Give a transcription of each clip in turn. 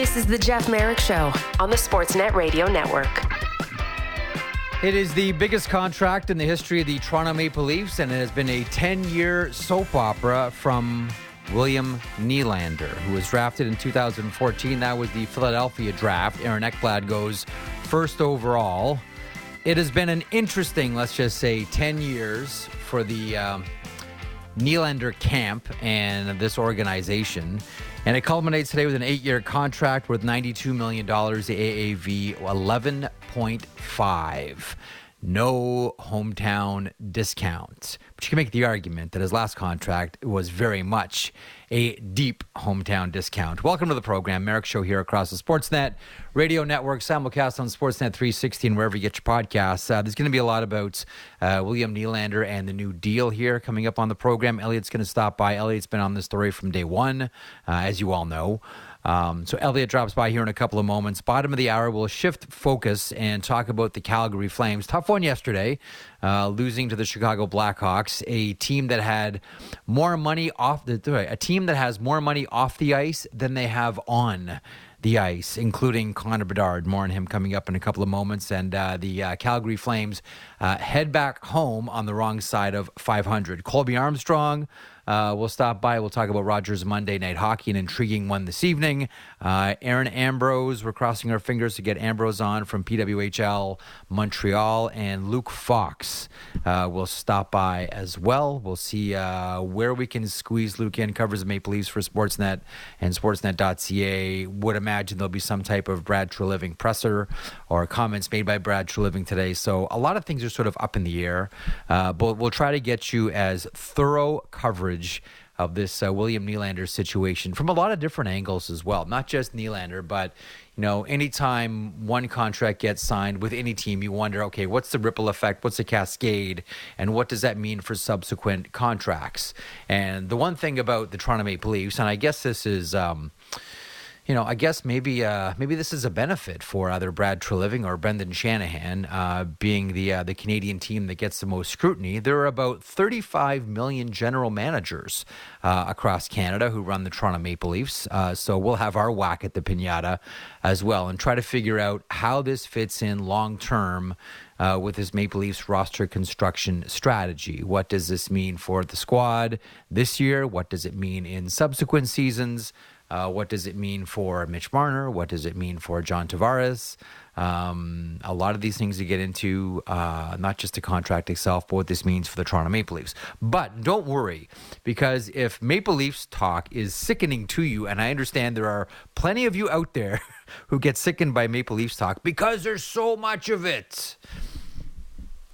This is the Jeff Marek Show on the Sportsnet Radio Network. It is the biggest contract in the history of the Toronto Maple Leafs, and it has been a 10 year soap opera from William Nylander, who was drafted in 2014. That was the Philadelphia draft. Aaron Ekblad goes first overall. It has been an interesting, let's just say, 10 years for the um, Nylander camp and this organization. And it culminates today with an eight year contract worth $92 million, the AAV 11.5. No hometown discount. But you can make the argument that his last contract was very much a deep hometown discount. Welcome to the program. Marek Show here across the Sportsnet radio network, simulcast on Sportsnet 360 and wherever you get your podcasts. Uh, there's going to be a lot about uh, William Nylander and the new deal here coming up on the program. Elliot's going to stop by. Elliot's been on this story from day one, uh, as you all know. Um, so Elliot drops by here in a couple of moments. Bottom of the hour, we'll shift focus and talk about the Calgary Flames. Tough one yesterday, uh, losing to the Chicago Blackhawks, a team that had more money off the a team that has more money off the ice than they have on the ice, including Connor Bedard. More on him coming up in a couple of moments. And uh, the uh, Calgary Flames uh, head back home on the wrong side of 500. Colby Armstrong uh, we'll stop by. We'll talk about Rogers Monday Night Hockey, an intriguing one this evening. Uh, Erin Ambrose, we're crossing our fingers to get Ambrose on from PWHL Montreal, and Luke Fox uh, will stop by as well. We'll see uh, where we can squeeze Luke in. Covers the Maple Leafs for Sportsnet and Sportsnet.ca. Would imagine there'll be some type of Brad Treliving presser or comments made by Brad Treliving today. So a lot of things are sort of up in the air, uh, but we'll try to get you as thorough coverage coverage of this uh, William Nylander situation from a lot of different angles as well. Not just Nylander, but you know, anytime one contract gets signed with any team, you wonder, okay, what's the ripple effect? What's the cascade? And what does that mean for subsequent contracts? And the one thing about the Toronto Maple Leafs, and I guess this is. Um, you know, I guess maybe uh, maybe this is a benefit for either Brad Treliving or Brendan Shanahan, uh, being the uh, the Canadian team that gets the most scrutiny. There are about 35 million general managers uh, across Canada who run the Toronto Maple Leafs. Uh, so we'll have our whack at the pinata as well and try to figure out how this fits in long term. Uh, with his Maple Leafs roster construction strategy. What does this mean for the squad this year? What does it mean in subsequent seasons? Uh, what does it mean for Mitch Marner? What does it mean for John Tavares? Um, a lot of these things to get into, uh, not just the contract itself, but what this means for the Toronto Maple Leafs. But don't worry, because if Maple Leafs talk is sickening to you, and I understand there are plenty of you out there who get sickened by Maple Leafs talk because there's so much of it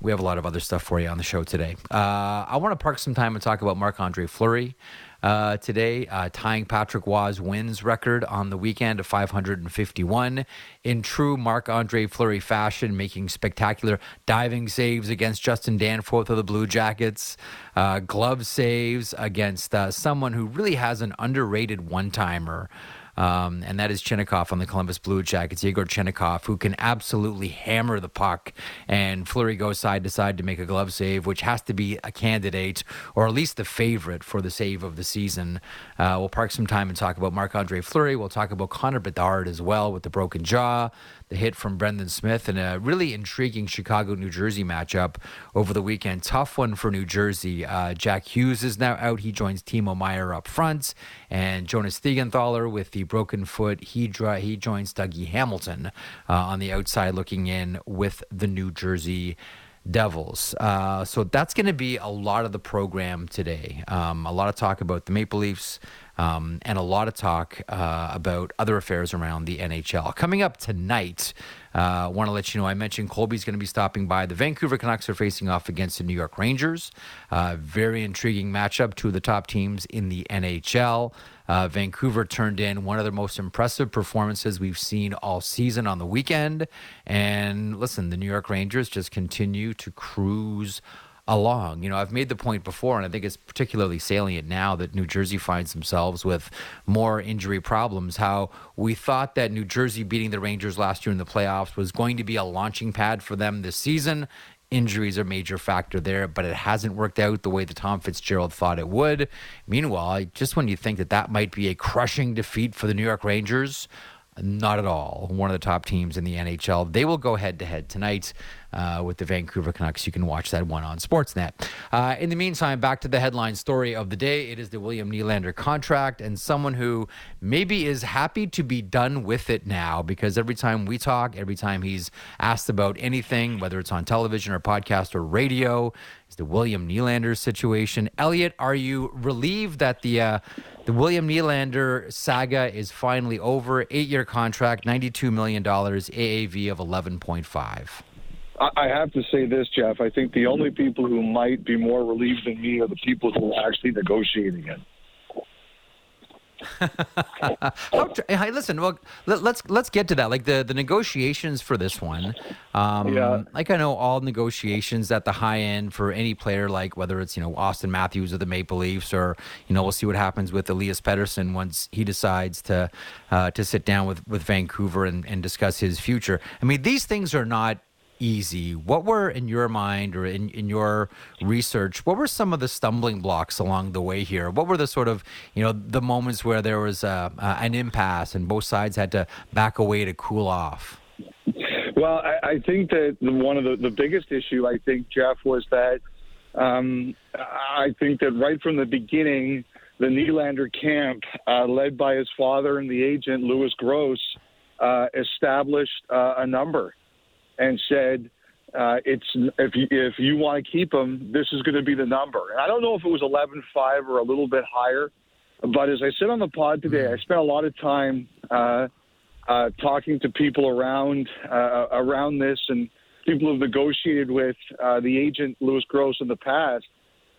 we have a lot of other stuff for you on the show today. Uh, I want to park some time and talk about Marc Andre Fleury uh, today, uh, tying Patrick Roy's wins record on the weekend of 551 in true Marc Andre Fleury fashion, making spectacular diving saves against Justin Danforth of the Blue Jackets, uh, glove saves against uh, someone who really has an underrated one timer um, and that is Chinakhov on the Columbus Blue Jackets, Yegor Chinakhov, who can absolutely hammer the puck. And Fleury goes side to side to make a glove save, which has to be a candidate, or at least the favorite for the save of the season. Uh, we'll park some time and talk about Marc Andre Fleury. We'll talk about Connor Bedard as well with the broken jaw the hit from Brendan Smith and a really intriguing Chicago New Jersey matchup over the weekend. Tough one for New Jersey. Uh, Jack Hughes is now out. He joins Timo Meier up front, and Jonas Siegenthaler with the broken foot. He he joins Dougie Hamilton uh, on the outside looking in with the New Jersey. Devils. Uh, so that's going to be a lot of the program today. Um, a lot of talk about the Maple Leafs, um, and a lot of talk uh, about other affairs around the NHL. Coming up tonight, I uh, want to let you know I mentioned Colby's going to be stopping by. The Vancouver Canucks are facing off against the New York Rangers. Uh, very intriguing matchup, two of the top teams in the NHL. Uh, Vancouver turned in one of the most impressive performances we've seen all season on the weekend. And listen, the New York Rangers just continue to cruise along. You know, I've made the point before, and I think it's particularly salient now that New Jersey finds themselves with more injury problems. How we thought that New Jersey beating the Rangers last year in the playoffs was going to be a launching pad for them this season. Injuries are a major factor there, but it hasn't worked out the way that Tom Fitzgerald thought it would. Meanwhile, just when you think that that might be a crushing defeat for the New York Rangers, not at all. One of the top teams in the NHL. They will go head to head tonight uh, with the Vancouver Canucks. You can watch that one on Sportsnet. Uh, in the meantime, back to the headline story of the day. It is the William Nylander contract and someone who maybe is happy to be done with it now because every time we talk, every time he's asked about anything, whether it's on television or podcast or radio, is the William Nylander situation. Elliot, are you relieved that the uh, the William Nylander saga is finally over? Eight year contract, ninety two million dollars, AAV of eleven point five. I have to say this, Jeff. I think the only people who might be more relieved than me are the people who are actually negotiating it. How, hey, listen, well, let, us let's, let's get to that. Like the, the negotiations for this one. Um, yeah. Like I know all negotiations at the high end for any player, like whether it's you know Auston Matthews of the Maple Leafs, or you know we'll see what happens with Elias Pettersson once he decides to uh, to sit down with with Vancouver and, and discuss his future. I mean, these things are not easy. What were, in your mind or in, in your research, what were some of the stumbling blocks along the way here? What were the sort of, you know, the moments where there was uh, uh, an impasse and both sides had to back away to cool off? Well, I, I think that one of the, the biggest issue, I think, Jeff, was that um, I think that right from the beginning, the Nylander camp, uh, led by his father and the agent, Lewis Gross, uh, established a number and said, uh, "It's if you if you want to keep him, this is going to be the number." And I don't know if it was eleven five or a little bit higher, but as I said on the pod today, mm-hmm. I spent a lot of time uh, uh, talking to people around uh, around this and people who've negotiated with uh, the agent Lewis Gross in the past,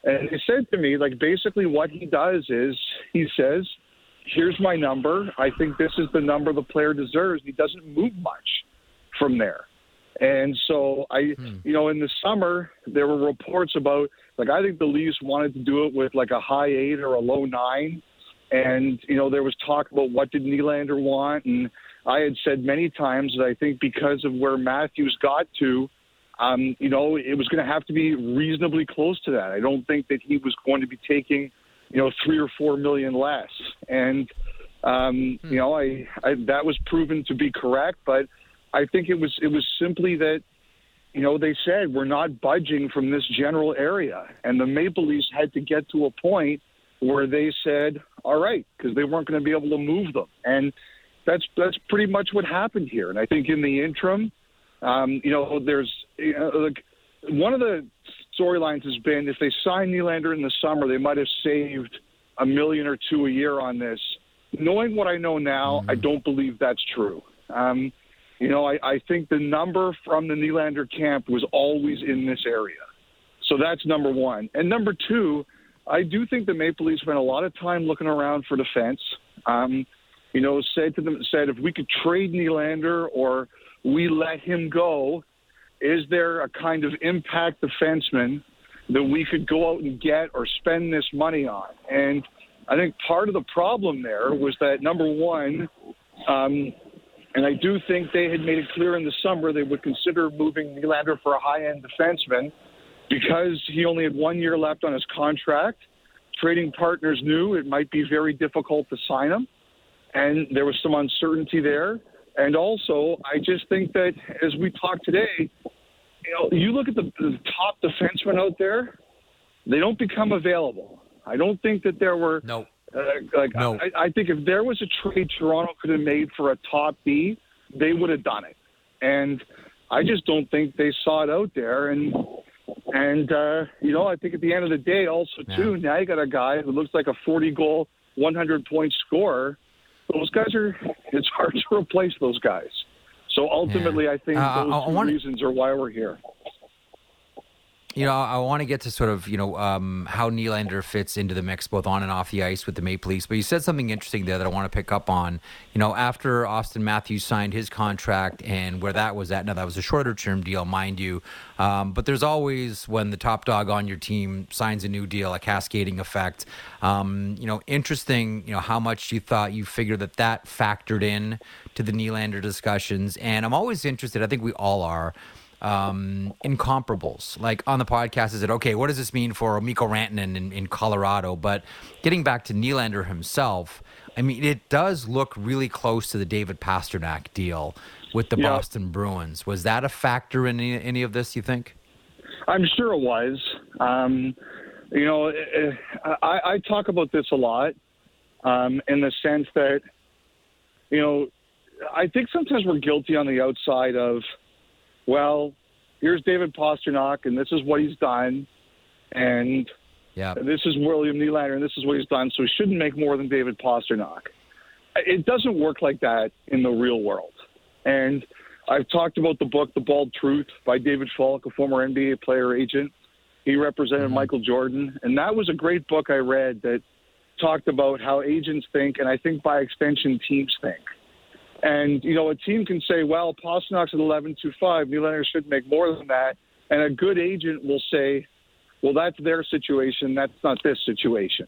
and he said to me, like basically what he does is he says. Here's my number. I think this is the number the player deserves. He doesn't move much from there. And so I, hmm. you know, in the summer there were reports about like I think the Leafs wanted to do it with like a high eight or a low nine, and you know there was talk about what did Nylander want, and I had said many times that I think because of where Matthews got to, um, you know, it was going to have to be reasonably close to that. I don't think that he was going to be taking, you know, three or four million less, and um, hmm. you know, I, I that was proven to be correct, but I think it was it was simply that you know they said we're not budging from this general area, and the Maple Leafs had to get to a point where they said, "All right," because they weren't going to be able to move them, and that's that's pretty much what happened here. And I think in the interim, um, you know, there's you know, like one of the storylines has been if they sign Nylander in the summer, they might have saved a million or two a year on this. Knowing what I know now, mm-hmm. I don't believe that's true. Um, you know, I, I think the number from the Nylander camp was always in this area. So that's number one. And number two, I do think the Maple Leafs spent a lot of time looking around for defense. Um, you know, said to them, said if we could trade Nylander or we let him go, is there a kind of impact defenseman that we could go out and get or spend this money on? And I think part of the problem there was that number one, um, and I do think they had made it clear in the summer they would consider moving Nylander for a high end defenseman because he only had one year left on his contract. Trading partners knew it might be very difficult to sign him, and there was some uncertainty there. And also, I just think that as we talk today, you know, you look at the, the top defensemen out there, they don't become available. I don't think that there were no. Uh, like no. I, I think if there was a trade Toronto could have made for a top B, they would have done it. And I just don't think they saw it out there. And and uh, you know, I think at the end of the day, also too, yeah. now you got a guy who looks like a 40 goal, 100 point scorer. Those guys are. It's hard to replace those guys. So ultimately, yeah. I think uh, those I, I wanna... reasons are why we're here you know, I want to get to sort of, you know, um, how Nylander fits into the mix both on and off the ice with the Maple Leafs. But you said something interesting there that I want to pick up on. You know, after Auston Matthews signed his contract and where that was at, now that was a shorter term deal, mind you. Um, but there's always, when the top dog on your team signs a new deal, a cascading effect. Um, you know, interesting, you know, how much you thought you figured that that factored in to the Nylander discussions. And I'm always interested, I think we all are um, incomparables. Like on the podcast, is it okay? What does this mean for Mikko Rantanen in, in Colorado? But getting back to Nylander himself, I mean, it does look really close to the David Pastrnak deal with the Boston Bruins. Was that a factor in any, any, of this? You think? I'm sure it was. Um, you know, I, I, talk about this a lot um, in the sense that, you know, I think sometimes we're guilty on the outside of well, here's David Pastrnak, and this is what he's done, and yeah. this is William Nylander, and this is what he's done. So he shouldn't make more than David Pastrnak. It doesn't work like that in the real world. And I've talked about the book, The Bald Truth, by David Falk, a former NBA player agent. He represented mm-hmm. Michael Jordan, and that was a great book I read that talked about how agents think, and I think by extension teams think. And, you know, a team can say, well, Pastrnak's at 11 to 5. Nylander should make more than that. And a good agent will say, well, that's their situation. That's not this situation.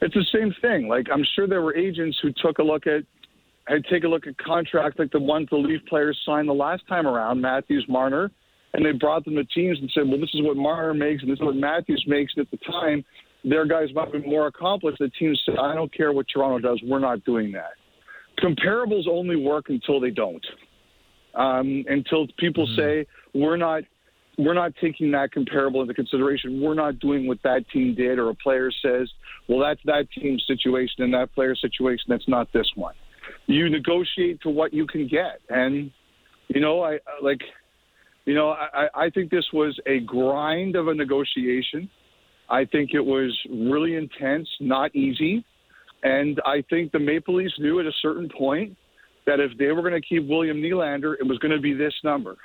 It's the same thing. Like, I'm sure there were agents who took a look at, had take a look at contracts like the ones the Leaf players signed the last time around, Matthews, Marner, and they brought them to teams and said, well, this is what Marner makes and this is what Matthews makes. And at the time, their guys might be more accomplished. The team said, I don't care what Toronto does. We're not doing that comparables only work until they don't. Um, until people mm-hmm. say we're not we're not taking that comparable into consideration. We're not doing what that team did, or a player says, well, that's that team's situation and that player's situation. That's not this one. You negotiate to what you can get, and you know, I like, you know, I, I think this was a grind of a negotiation. I think it was really intense, not easy. And I think the Maple Leafs knew at a certain point that if they were going to keep William Nylander, it was going to be this number,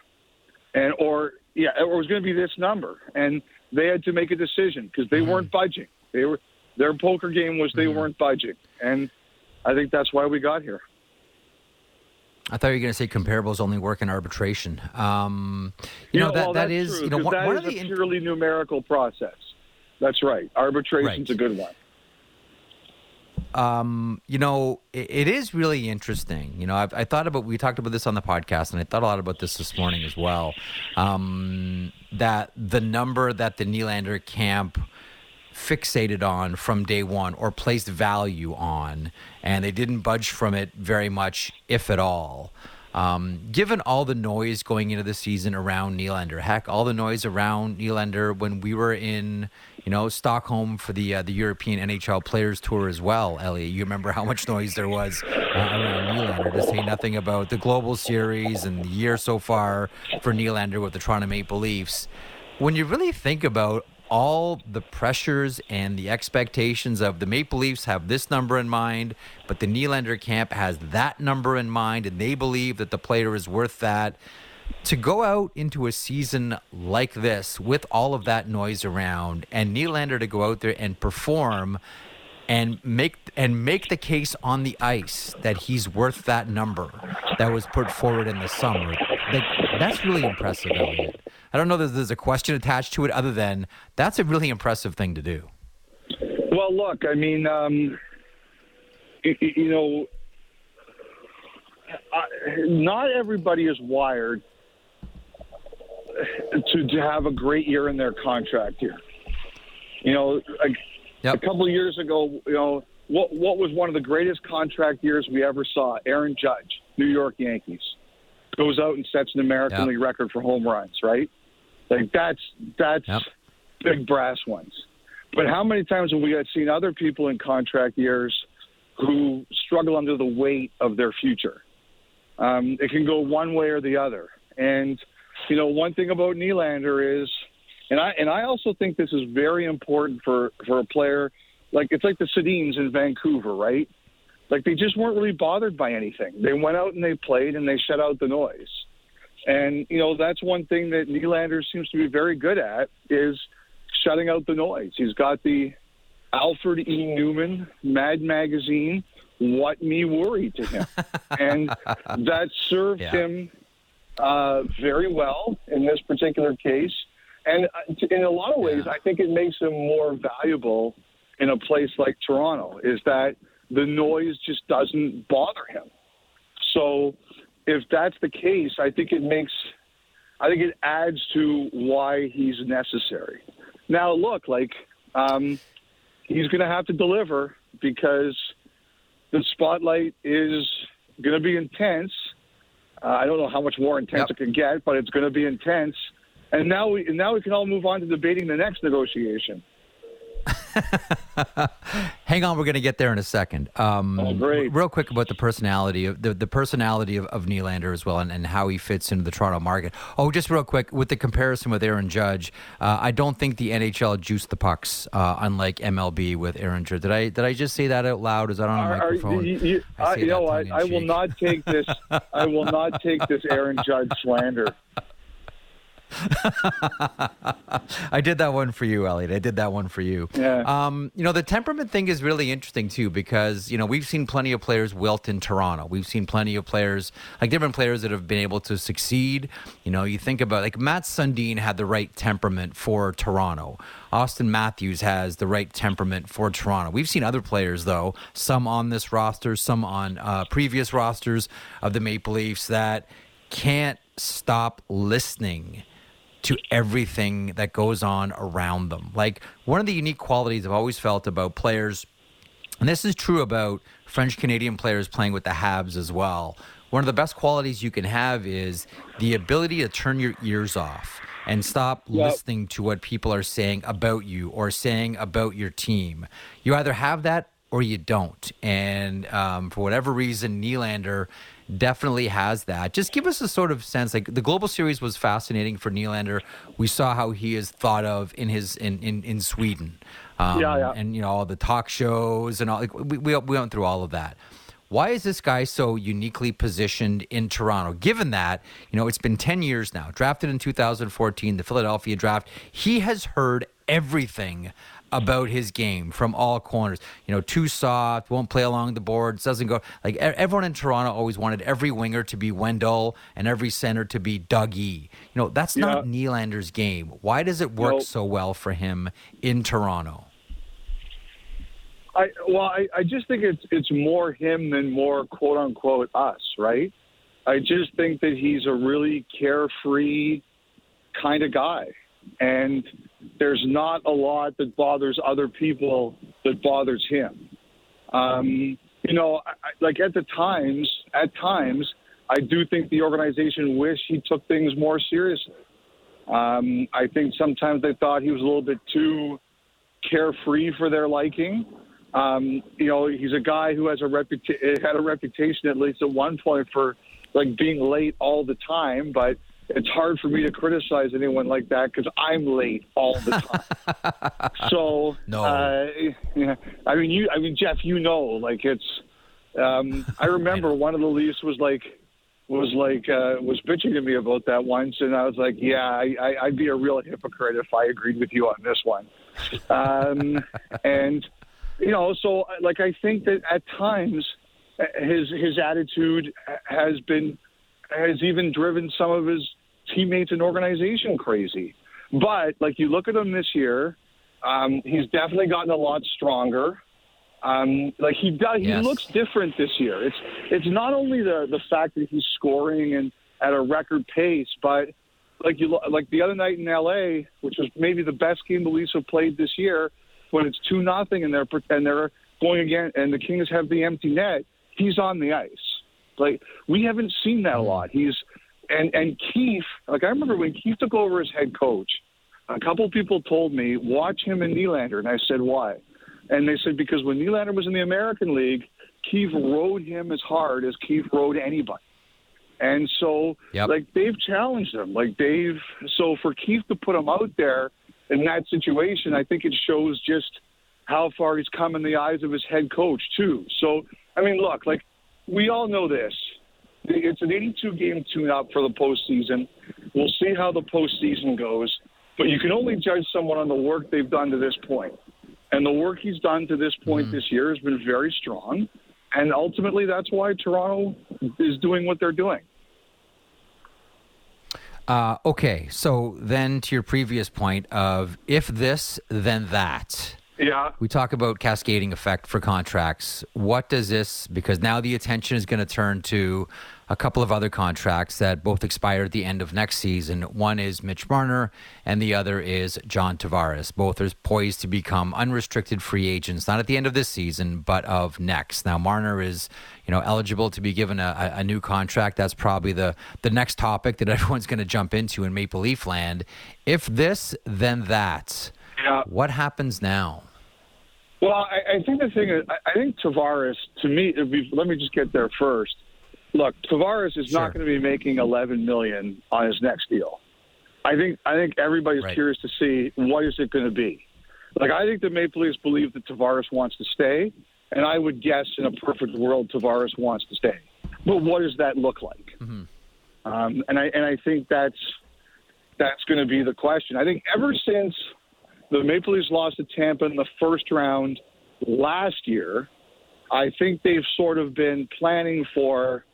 and or yeah, it was going to be this number, and they had to make a decision because they mm-hmm. weren't budging. They were their poker game was they mm-hmm. weren't budging, and I think that's why we got here. I thought you were going to say comparables only work in arbitration. Um, you, you, know, know that well, that is true, you know one, that one is of the a purely numerical process. That's right. Arbitration's right. a good one um, you know, it, it is really interesting. You know, I've, I thought about we talked about this on the podcast, and I thought a lot about this this morning as well. Um, that the number that the Nylander camp fixated on from day one or placed value on, and they didn't budge from it very much, if at all. Um, given all the noise going into the season around Nylander, heck, all the noise around Nylander when we were in you know, Stockholm for the uh, the European NHL Players Tour as well. Elliot, you remember how much noise there was uh, around Nylander, to say nothing about the Global Series and the year so far for Nylander with the Toronto Maple Leafs. When you really think about all the pressures and the expectations of the Maple Leafs have this number in mind, but the Nylander camp has that number in mind, and they believe that the player is worth that to go out into a season like this with all of that noise around and Nylander to go out there and perform and make and make the case on the ice that he's worth that number that was put forward in the summer. that's really impressive, Elliot. I don't know that there's a question attached to it other than that's a really impressive thing to do. Well, look, I mean, um, you, you know, not everybody is wired to, to have a great year in their contract year. You know, a, yep. a couple of years ago, you know, what what was one of the greatest contract years we ever saw? Aaron Judge, New York Yankees, goes out and sets an American yep. League record for home runs, right? Like that's that's yep. big brass ones. But how many times have we seen other people in contract years who struggle under the weight of their future? Um, it can go one way or the other, and you know, one thing about Nylander is, and I and I also think this is very important for for a player. Like it's like the Sedins in Vancouver, right? Like they just weren't really bothered by anything. They went out and they played and they shut out the noise. And you know that's one thing that Nylander seems to be very good at is shutting out the noise. He's got the Alfred E. Newman, Mad Magazine "What Me Worry" to him, and that served yeah. him uh, very well in this particular case. And uh, in a lot of ways, yeah. I think it makes him more valuable in a place like Toronto, is that the noise just doesn't bother him. So if that's the case, I think it makes I think it adds to why he's necessary. Now, look, like um, he's going to have to deliver because the spotlight is going to be intense. Uh, I don't know how much more intense Yep. it can get, but it's going to be intense. And now we now we can all move on to debating the next negotiation. Hang on, we're going to get there in a second. Um, Oh, great. Real quick about the personality of the, the personality of, of Nylander as well, and, and how he fits into the Toronto market. Oh, just real quick with the comparison with Aaron Judge, uh, I don't think the NHL juiced the pucks, uh, unlike MLB with Aaron Judge. Did I did I just say that out loud? Is that on a microphone? you, you, I I, say you that know what? I will not take this. I will not take this Aaron Judge slander. I did that one for you, Elliot. I did that one for you. Yeah. Um, you know, the temperament thing is really interesting too because you know we've seen plenty of players wilt in Toronto. We've seen plenty of players, like different players that have been able to succeed. You know, you think about like Mats Sundin had the right temperament for Toronto. Auston Matthews has the right temperament for Toronto. We've seen other players though, some on this roster, some on uh, previous rosters of the Maple Leafs that can't stop listening to everything that goes on around them. Like one of the unique qualities I've always felt about players, and this is true about French Canadian players playing with the Habs as well. One of the best qualities you can have is the ability to turn your ears off and stop Yep. listening to what people are saying about you or saying about your team. You either have that or you don't. And um, for whatever reason, Nylander definitely has that. Just give us a sort of sense. Like the Global Series was fascinating for Nylander. We saw how he is thought of in his in in, in Sweden. Um, Yeah, yeah. And you know all the talk shows and all. Like, we, we we went through all of that. Why is this guy so uniquely positioned in Toronto? Given that, you know, it's been 10 years now, drafted in 2014, the Philadelphia draft, he has heard everything about his game from all corners. You know, too soft, won't play along the boards, doesn't go. Like everyone in Toronto always wanted every winger to be Wendell and every center to be Dougie. You know, that's not Yeah. Nylander's game. Why does it work No. so well for him in Toronto? I well, I, I just think it's it's more him than more quote unquote us, right? I just think that he's a really carefree kind of guy, and there's not a lot that bothers other people that bothers him. Um, you know, I, like at the times, at times, I do think the organization wish he took things more seriously. Um, I think sometimes they thought he was a little bit too carefree for their liking. Um, you know, he's a guy who has a reputa- had a reputation at least at one point for like being late all the time. But it's hard for me to criticize anyone like that because I'm late all the time. so No. uh, yeah, I mean, you, I mean, Jeff, you know, like it's. Um, I remember one of the Leafs was like was like uh, was bitching to me about that once, and I was like, "Yeah, I, I'd be a real hypocrite if I agreed with you on this one." Um, and you know, so like I think that at times uh, his his attitude has been has even driven some of his teammates and organization crazy. But like you look at him this year, um, he's definitely gotten a lot stronger. Um, like he does, he Yes. looks different this year. It's it's not only the the fact that he's scoring and at a record pace, but like you like the other night in L.A., which was maybe the best game the Leafs have played this year, when it's two nothing and they're and they're going again, and the Kings have the empty net. He's on the ice. Like we haven't seen that a lot. He's and and Keefe. Like I remember when Keefe took over as head coach, a couple people told me watch him and Nylander, and I said why? And they said because when Nylander was in the American League, Keefe rode him as hard as Keefe rode anybody. And so, Yep. like they've challenged him. Like they've so for Keefe to put him out there in that situation, I think it shows just how far he's come in the eyes of his head coach too. So, I mean, look, like we all know this. It's an 82 game tune up for the postseason. We'll see how the postseason goes, but you can only judge someone on the work they've done to this point. And the work he's done to this point this year has been very strong. And ultimately, that's why Toronto is doing what they're doing. Uh, okay, so then to your previous point of if this, then that. Yeah. We talk about cascading effect for contracts. What does this, because now the attention is going to turn to a couple of other contracts that both expire at the end of next season. One is Mitch Marner, and the other is John Tavares. Both are poised to become unrestricted free agents, not at the end of this season, but of next. Now, Marner is, you know, eligible to be given a, a new contract. That's probably the the next topic that everyone's going to jump into in Maple Leaf land. If this, then that. Yeah. What happens now? Well, I, I think the thing is, I, I think Tavares, to me, be, let me just get there first. Look, Tavares is sure. not going to be making 11 million on his next deal. I think I think everybody's right. curious to see what is it going to be. Like I think the Maple Leafs believe that Tavares wants to stay, and I would guess in a perfect world Tavares wants to stay. But what does that look like? Mm-hmm. Um, and I and I think that's that's going to be the question. I think ever since the Maple Leafs lost to Tampa in the first round last year, I think they've sort of been planning for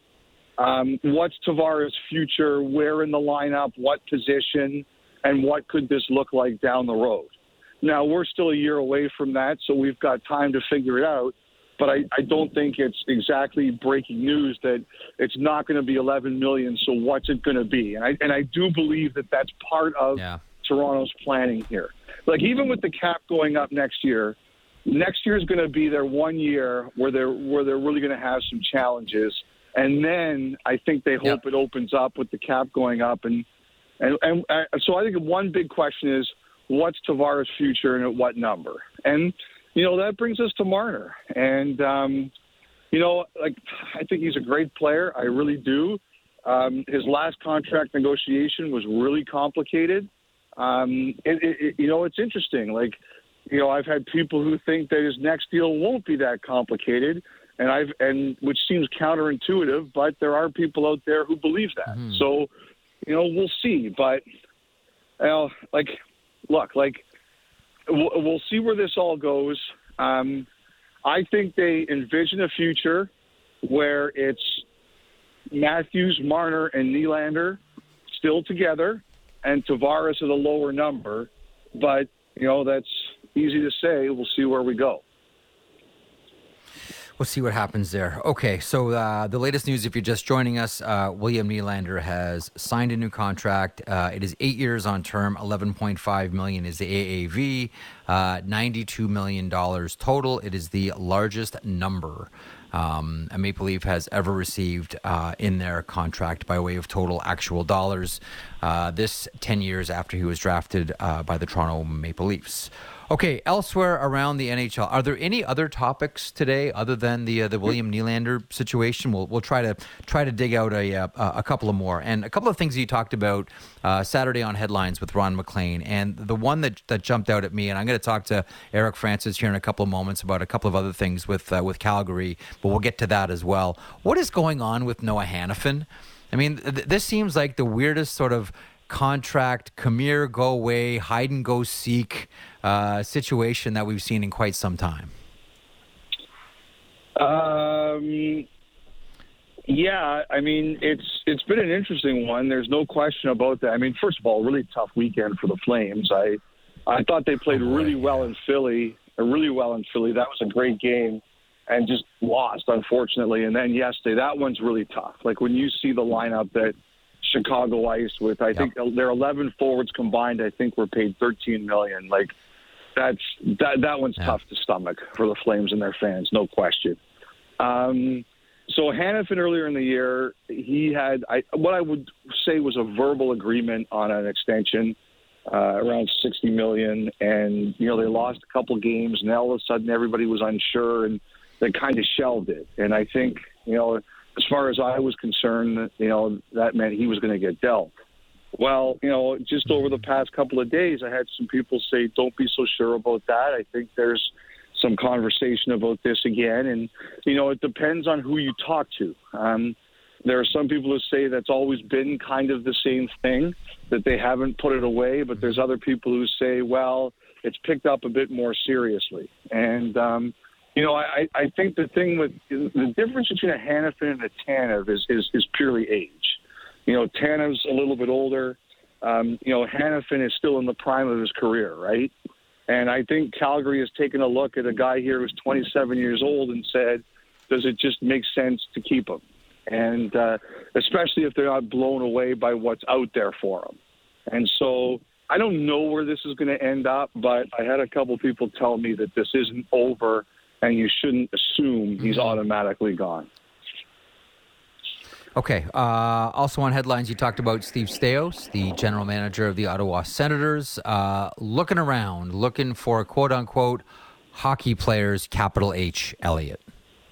um, what's Tavares' future, where in the lineup, what position, and what could this look like down the road. Now, we're still a year away from that, so we've got time to figure it out. But I, I don't think it's exactly breaking news that it's not going to be 11 million. So what's it going to be? And I and I do believe that that's part of Yeah. Toronto's planning here. Like even with the cap going up next year, next year is going to be their one year where they're where they're really going to have some challenges, and then I think they hope Yep. it opens up with the cap going up, and and and uh, so I think one big question is what's Tavares' future and at what number, and you know that brings us to Marner, and um, you know like I think he's a great player, I really do. Um, his last contract negotiation was really complicated. Um, it, it, you know, it's interesting. Like, you know, I've had people who think that his next deal won't be that complicated, and I've and which seems counterintuitive, but there are people out there who believe that. So, you know, we'll see. But, you know, like, look, like, we'll, we'll see where this all goes. Um, I think they envision a future where it's Matthews, Marner, and Nylander still together, and Tavares at a lower number. But you know that's easy to say. We'll see where we go. We'll see what happens there. Okay, so uh, the latest news, if you're just joining us, uh, William Nylander has signed a new contract. Uh, it is eight years on term, 11.5 million is the AAV, uh, 92 million dollars total. It is the largest number um, a Maple Leaf has ever received uh, in their contract by way of total actual dollars. Uh, this 10 years after he was drafted uh, by the Toronto Maple Leafs. Okay, elsewhere around the NHL, are there any other topics today other than the uh, the William Nylander situation? We'll we'll try to try to dig out a uh, a couple of more and a couple of things you talked about uh, Saturday on headlines with Ron MacLean, and the one that that jumped out at me, and I'm going to talk to Eric Francis here in a couple of moments about a couple of other things with uh, with Calgary, but we'll get to that as well. What is going on with Noah Hanifin? I mean, th- this seems like the weirdest sort of contract, come here, go away, hide and go seek uh, situation that we've seen in quite some time. Um, yeah, I mean it's it's been an interesting one. There's no question about that. I mean, first of all, really tough weekend for the Flames. I I thought they played really well in Philly, uh, really well in Philly. That was a great game, and just lost unfortunately. And then yesterday, that one's really tough. Like when you see the lineup that Chicago iced with, I think their 11 forwards combined, I think were paid 13 million. Like that's that that one's Yeah. tough to stomach for the Flames and their fans, no question. Um, so Hanifin earlier in the year, he had I, what I would say was a verbal agreement on an extension uh, around 60 million, and you know they lost a couple games, and all of a sudden everybody was unsure, and they kind of shelved it. And I think you know, as far as I was concerned, you know that meant he was going to get dealt. Well, you know, just over the past couple of days, I had some people say, "Don't be so sure about that." I think there's some conversation about this again, and you know, it depends on who you talk to. Um, there are some people who say that's always been kind of the same thing, that they haven't put it away, but there's other people who say, well, it's picked up a bit more seriously. And, um, you know, I, I think the thing with the difference between a Hanifin and a Tanev is, is, is purely age. You know, Tanev's a little bit older. Um, you know, Hanifin is still in the prime of his career, right? And I think Calgary has taken a look at a guy here who's 27 years old and said, does it just make sense to keep him? And uh, especially if they're not blown away by what's out there for them. And so I don't know where this is going to end up, but I had a couple people tell me that this isn't over and you shouldn't assume he's mm-hmm. automatically gone. Okay. Uh, also on headlines, you talked about Steve Staios, the general manager of the Ottawa Senators, uh, looking around, looking for quote unquote hockey players, capital H, Elliot.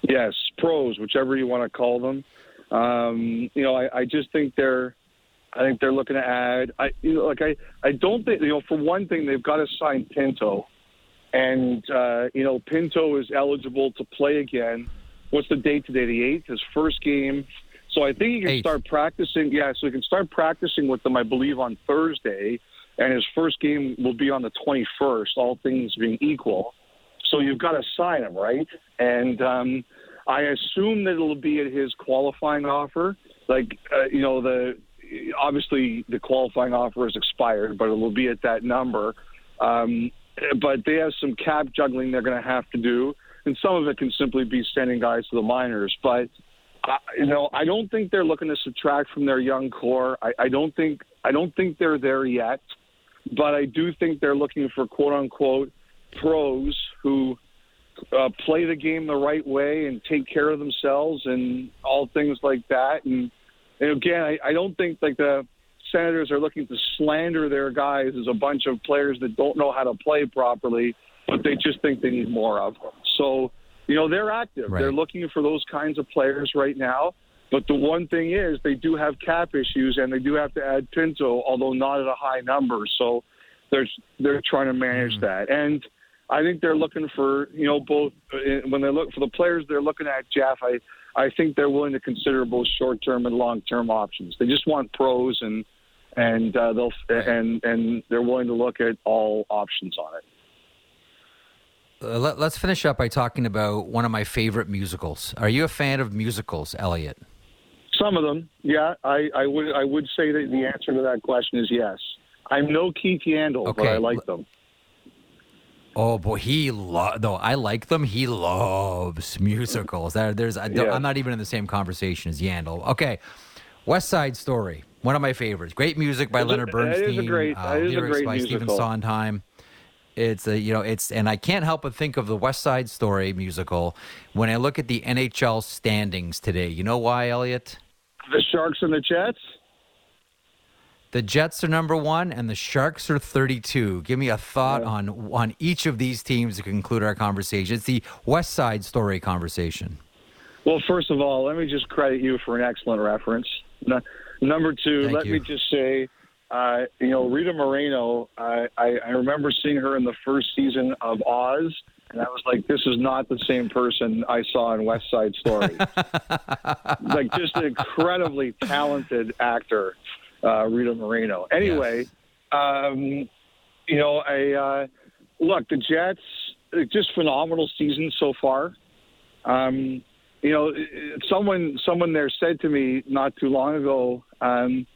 Yes, pros, whichever you want to call them. Um, you know, I, I just think they're. I think they're looking to add. I, you know, like I, I don't think you know. For one thing, they've got to sign Pinto, and uh, you know, Pinto is eligible to play again. What's the date today? The eighth. His first game so I think he can Eight. start practicing. Yeah, so he can start practicing with them, I believe, on Thursday, and his first game will be on the 21st. All things being equal, so you've got to sign him, right? And um, I assume that it'll be at his qualifying offer. Like uh, you know, the obviously the qualifying offer is expired, but it will be at that number. Um, but they have some cap juggling they're going to have to do, and some of it can simply be sending guys to the minors, but uh, you know, I don't think they're looking to subtract from their young core. I, I don't think I don't think they're there yet, but I do think they're looking for quote unquote pros who uh, play the game the right way and take care of themselves and all things like that. And, and again, I, I don't think like the Senators are looking to slander their guys as a bunch of players that don't know how to play properly, but they just think they need more of them. So you know, they're active. Right. They're looking for those kinds of players right now. But the one thing is, they do have cap issues, and they do have to add Pinto, although not at a high number. So they're they're trying to manage mm. that. And I think they're looking for you know both uh, when they look for the players they're looking at. Jeff, I I think they're willing to consider both short term and long term options. They just want pros and and uh, they'll and and they're willing to look at all options on it. Uh, let, us finish up by talking about one of my favorite musicals. Are you a fan of musicals, Elliot? Some of them, yeah. I, I would I would say that the answer to that question is yes. I'm no Keith Yandle, okay. but I like them. Oh boy, he lo- though I like them. He loves musicals. There, there's I yeah. I'm not even in the same conversation as Yandel. Okay, West Side Story, one of my favorites. Great music by it's Leonard Bernstein. It is a great, uh, it is lyrics a great by musical. Stephen Sondheim. It's a, you know it's and I can't help but think of the West Side Story musical when I look at the NHL standings today. You know why, Elliot? The Sharks and the Jets. The Jets are number one, and the Sharks are thirty-two. Give me a thought yeah. on on each of these teams to conclude our conversation. It's the West Side Story conversation. Well, first of all, let me just credit you for an excellent reference. Number two, Thank let you. me just say uh, you know, Rita Moreno, I, I, I remember seeing her in the first season of Oz, and I was like, this is not the same person I saw in West Side Story. like, just an incredibly talented actor, uh, Rita Moreno. Anyway, yes. um, you know, I uh, look the Jets, just phenomenal season so far. Um, you know, someone someone there said to me not too long ago. Um,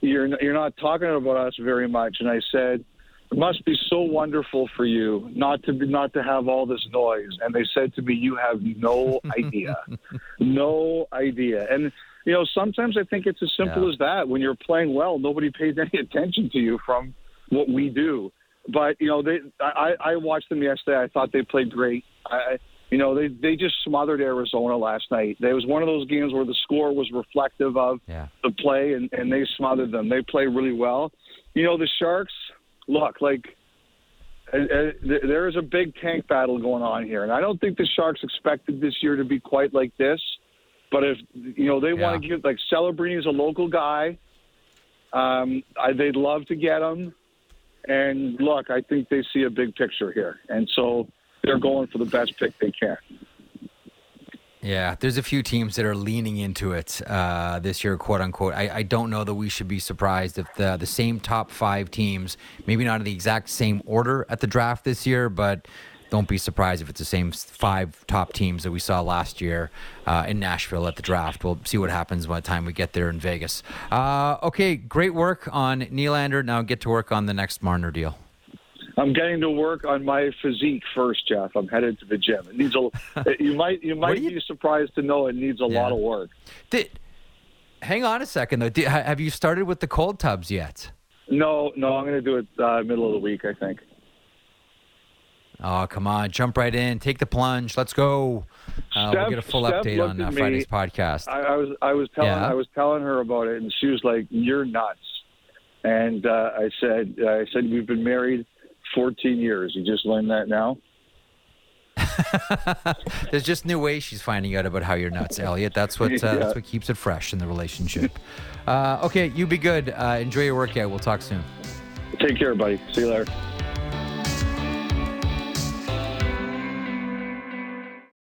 you're you're not talking about us very much." And I said, "It must be so wonderful for you not to be not to have all this noise." And they said to me, "You have no idea, no idea." And you know, sometimes I think it's as simple yeah. as that. When you're playing well, nobody pays any attention to you from what we do. But you know, they I, I watched them yesterday. I thought they played great. I, you know, they they just smothered Arizona last night. It was one of those games where the score was reflective of yeah. the play, and and they smothered them. They play really well. You know, the Sharks. Look, like uh, uh, there is a big tank battle going on here, and I don't think the Sharks expected this year to be quite like this. But if you know they yeah. want to give like Celebrini is a local guy, um, I, they'd love to get him. And look, I think they see a big picture here, and so they're going for the best pick they can. Yeah, there's a few teams that are leaning into it uh, this year, quote unquote. I, I, don't know that we should be surprised if the the same top five teams, maybe not in the exact same order at the draft this year, but don't be surprised if it's the same five top teams that we saw last year uh, in Nashville at the draft. We'll see what happens by the time we get there in Vegas. Uh, okay, great work on Nylander. Now get to work on the next Marner deal. I'm getting to work on my physique first, Jeff. I'm headed to the gym. It needs a. you might you might you- be surprised to know it needs a Yeah. lot of work. Did, hang on a second though. Did, have you started with the cold tubs yet? No, no, I'm going to do it uh, middle of the week. I think. Oh, come on. Jump right in. Take the plunge. Let's go. Uh, we'll get a full Steph update on uh, me. Friday's podcast. I, I was I was telling Yeah. I was telling her about it, and she was like, "You're nuts." And uh, I said I said we've been married 14 years. You just learned that now. There's just new ways she's finding out about how you're nuts, Elliotte. That's what uh, Yeah. that's what keeps it fresh in the relationship. Uh, okay, you be good. Uh, enjoy your workout. We'll talk soon. Take care, buddy. See you later.